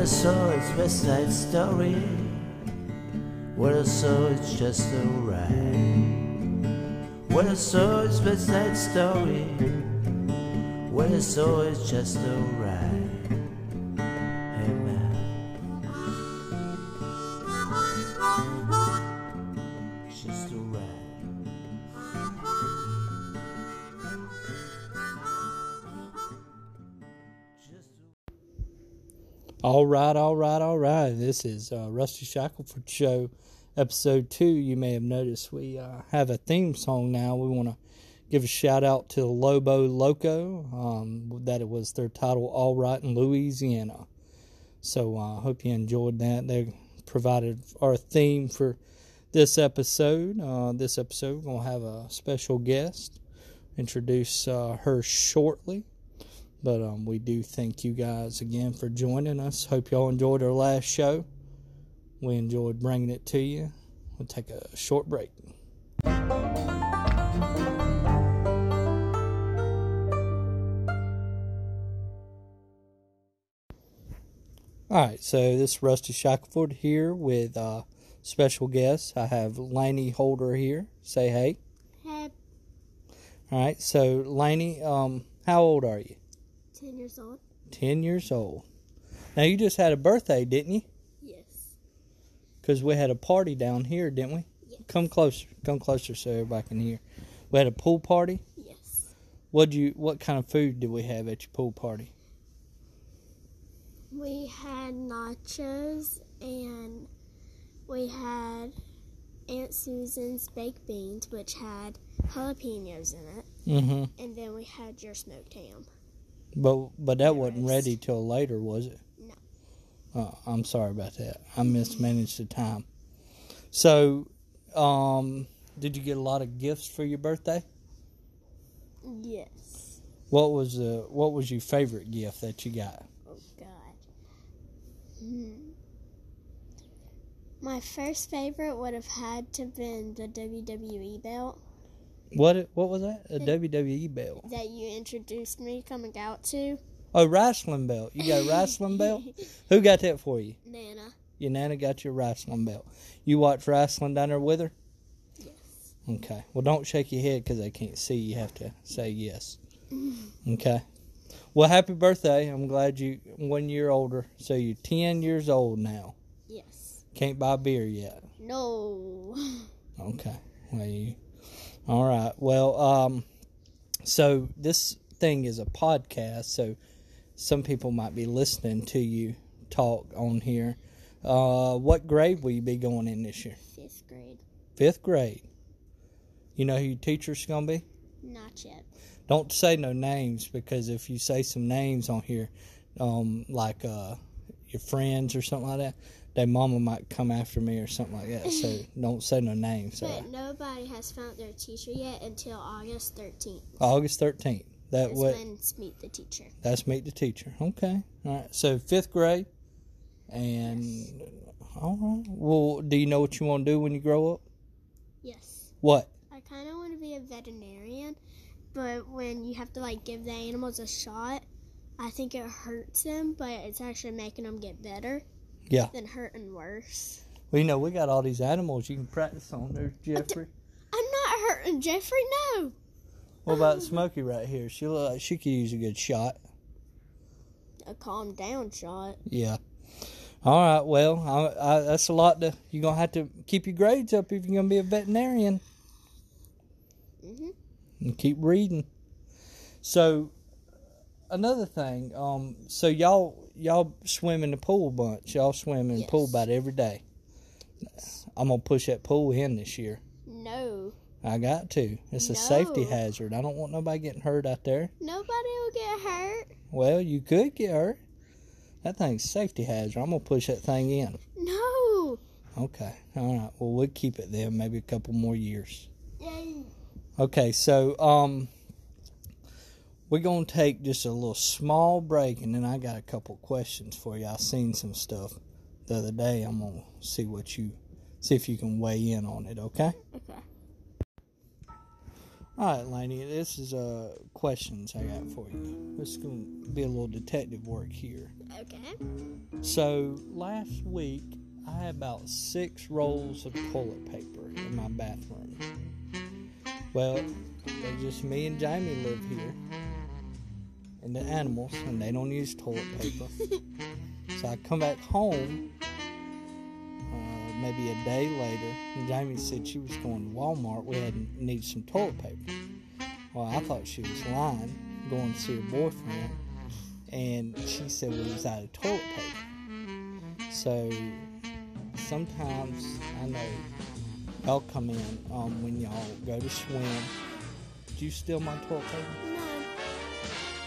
I saw it's West Side Story. What I saw it's just alright. What I saw it's West Side Story. What I saw it's just alright. Hey All right, all right, all right. This is uh, Rusty Shackelford Show, episode two. You may have noticed we uh, have a theme song now. We want to give a shout out to Lobo Loco. Um, that it was their title, All Right in Louisiana. So I uh, hope you enjoyed that. They provided our theme for this episode. Uh, this episode, we're going to have a special guest. Introduce uh, her shortly. But um, we do thank you guys again for joining us. Hope y'all enjoyed our last show. We enjoyed bringing it to you. We'll take a short break. All right, so this is Rusty Shackelford here with uh, special guests. I have Laney Holder here. Say hey. Had All right, so Laney, um, how old are you? 10 years old. 10 years old. Now, you just had a birthday, didn't you? Yes. Because we had a party down here, didn't we? Yes. Come closer. Come closer so everybody can hear. We had a pool party. Yes. What you? What kind of food did we have at your pool party? We had nachos and we had Aunt Susan's baked beans, which had jalapenos in it. Mm-hmm. And then we had your smoked ham. But but that wasn't ready till later, was it? No. Oh, I'm sorry about that. I mismanaged the time. So, um, did you get a lot of gifts for your birthday? Yes. What was the What was your favorite gift that you got? Oh, God. Hmm. My first favorite would have had to been the WWE belt What What was that? A The- WWE belt. that you introduced me coming out to. A wrestling belt. You got a wrestling belt? Who got that for you? Nana. Your nana got your wrestling belt. You watch wrestling down there with her? Yes. Okay. Well, don't shake your head because they can't see. You have to say yes. Okay. Well, happy birthday. I'm glad you one year older. So you're 10 years old now. Yes. Can't buy beer yet. No. Okay. Well, you, all right. Well, um, so this thing is a podcast, so some people might be listening to you talk on here. Uh, what grade will you be going in this year? Fifth grade. Fifth grade. You know who your teacher's gonna be? Not yet. Don't say no names because if you say some names on here, um, like uh, your friends or something like that, their mama might come after me or something like that. So don't say no names. But nobody has found their teacher yet until August 13th. August thirteenth. That That's what? when meet the teacher. That's meet the teacher. Okay. All right. So fifth grade, and all right. Well, do you know what you want to do when you grow up? Yes. What? I kind of want to be a veterinarian, but when you have to like give the animals a shot, I think it hurts them, but it's actually making them get better. Yeah. Than hurting worse. Well, you know we got all these animals you can practice on. There's Jeffrey. I'm not hurting Jeffrey. No. What about Smokey right here? She look like she could use a good shot. A calm down shot. Yeah. All right. Well, I, I, that's a lot to. You're gonna have to keep your grades up if you're gonna be a veterinarian Mhm. and keep reading. So, another thing. Um. So y'all y'all swim in the pool a bunch. Y'all swim in the pool Yes. about every day. I'm gonna push that pool in this year. No. I got to. It's a safety hazard. I don't want nobody getting hurt out there. Nobody will get hurt. Well, you could get hurt. That thing's safety hazard. I'm gonna push that thing in. No. Okay. All right. Well, we'll keep it then. Maybe a couple more years. Yay. Okay. So, um, we're gonna take just a little small break, and then I got a couple questions for you. I seen some stuff the other day. I'm gonna see what you see if you can weigh in on it. Okay. Okay. All right, Laney, this is uh questions I got for you. This is going to be a little detective work here. Okay. So last week I had about six rolls of toilet paper in my bathroom. Well, just me and Jamie live here, and the animals, and they don't use toilet paper. so I come back home, uh, maybe a day later, and Jamie said she was going to Walmart. We had need some toilet paper. Well, I thought she was lying, going to see her boyfriend, and she said we was out of toilet paper. So sometimes I know y'all come in um, when y'all go to swim. Did you steal my toilet paper?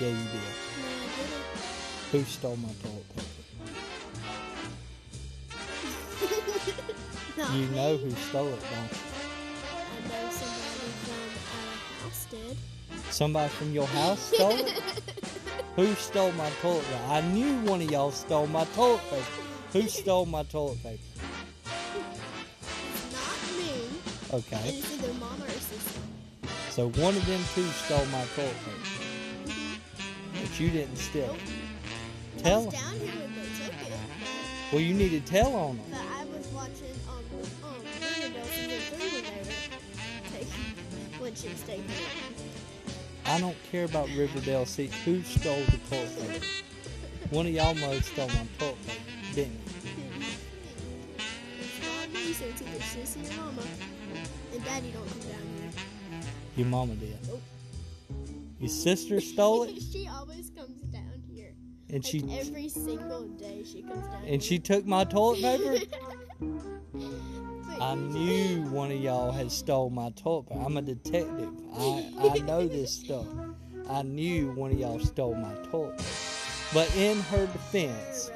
No, Yeah, you did. no. Who stole my toilet paper? Not You know who stole it, don't you? I know somebody from our house did. Somebody from your house stole it? Who stole my toilet paper? I knew one of y'all stole my toilet paper. Who stole my toilet paper? Not me. Okay. it's either mom or sister. So one of them two stole my toilet paper. You didn't steal it. Tell was down here when they took it. Well, you need to tell on them. But I was watching um um Riverdale season three when they were taking when she was taking it. I don't care about Riverdale. See, who stole the toilet paper? One of y'all must stole my toilet paper, didn't you? It's not me, so it's either sissy or mama. And daddy don't come down here. Your mama did. Nope. Your sister stole it, she always comes down here. and Like she every single day she comes down and she took my toilet paper. I knew one of y'all had stole my toilet paper. I'm a detective. I I know this stuff. I knew one of y'all stole my toilet paper. But in her defense,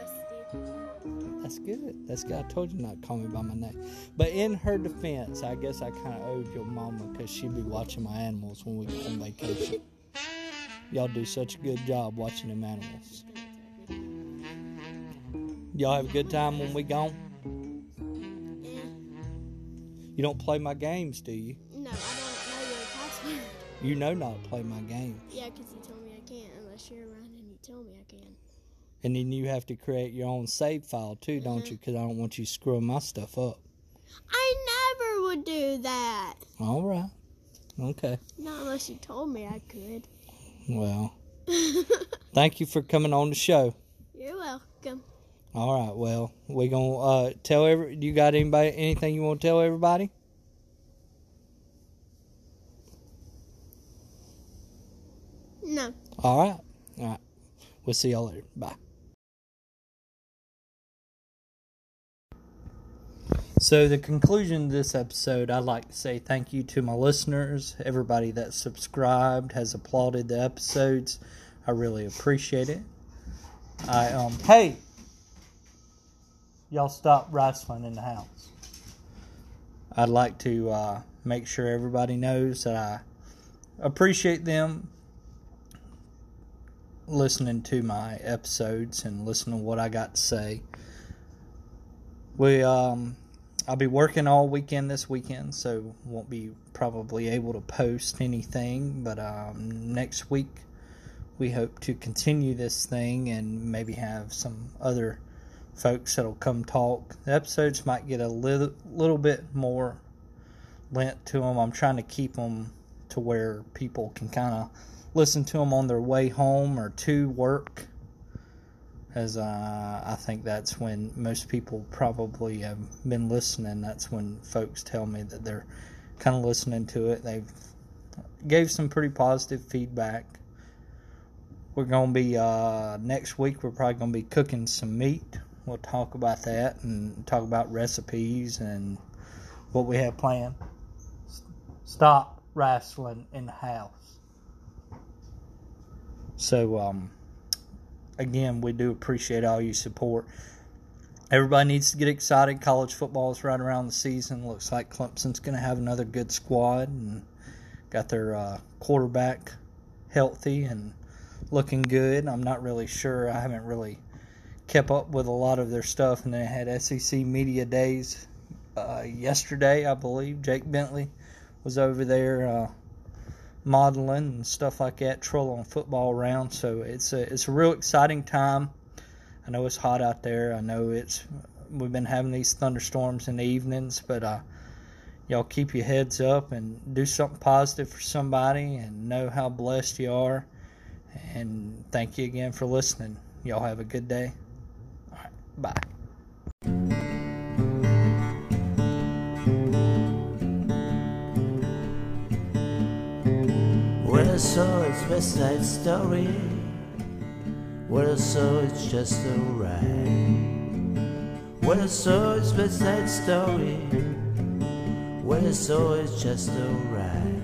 That's good. That's good. I told you not to call me by my name. But in her defense, I guess I kind of owed your mama because she'd be watching my animals when we go on vacation. Y'all do such a good job watching them animals. Y'all have a good time when we gone? Yeah. You don't play my games, do you? No, I don't know your password. You know not to play my games. Yeah, because you told me I can't unless you're around and you tell me I can. And then you have to create your own save file too, don't uh-huh. you? Because I don't want you screwing my stuff up. I never would do that. All right. Okay. Not unless you told me I could. Well, thank you for coming on the show. You're welcome. All right. Well, we gonna uh, tell every. You got anybody anything you want to tell everybody? No. All right. All right. We'll see y'all later. Bye. So, the conclusion of this episode, I'd like to say thank you to my listeners, everybody that subscribed, has applauded the episodes. I really appreciate it. I um hey, y'all stop wrestling in the house. I'd like to uh, make sure everybody knows that I appreciate them listening to my episodes and listening to what I got to say. We um I'll be working all weekend this weekend, so won't be probably able to post anything, but um next week we hope to continue this thing and maybe have some other folks that'll come talk. The episodes might get a little little bit more lent to them. I'm trying to keep them to where people can kind of listen to them on their way home or to work as uh, I think that's when most people probably have been listening. That's when folks tell me that they're kind of listening to it. They've gave some pretty positive feedback. We're gonna be uh, next week. We're probably gonna be cooking some meat. We'll talk about that and talk about recipes and what we have planned. Stop wrestling in the house. So, um, again, we do appreciate all your support. Everybody needs to get excited. College football is right around the season. Looks like Clemson's going to have another good squad and got their uh, quarterback healthy and looking good. I'm not really sure. I haven't really kept up with a lot of their stuff. And they had SEC media days uh, yesterday, I believe. Jake Bentley was over there uh, modeling and stuff like that, trolling football around. So it's a it's a real exciting time. I know it's hot out there. I know it's we've been having these thunderstorms in the evenings, but uh, y'all keep your heads up and do something positive for somebody and know how blessed you are. And thank you again for listening. Y'all have a good day. All right, bye. West Side Story, I saw it's just alright. When I saw it's West Side Story, I saw it's just a alright.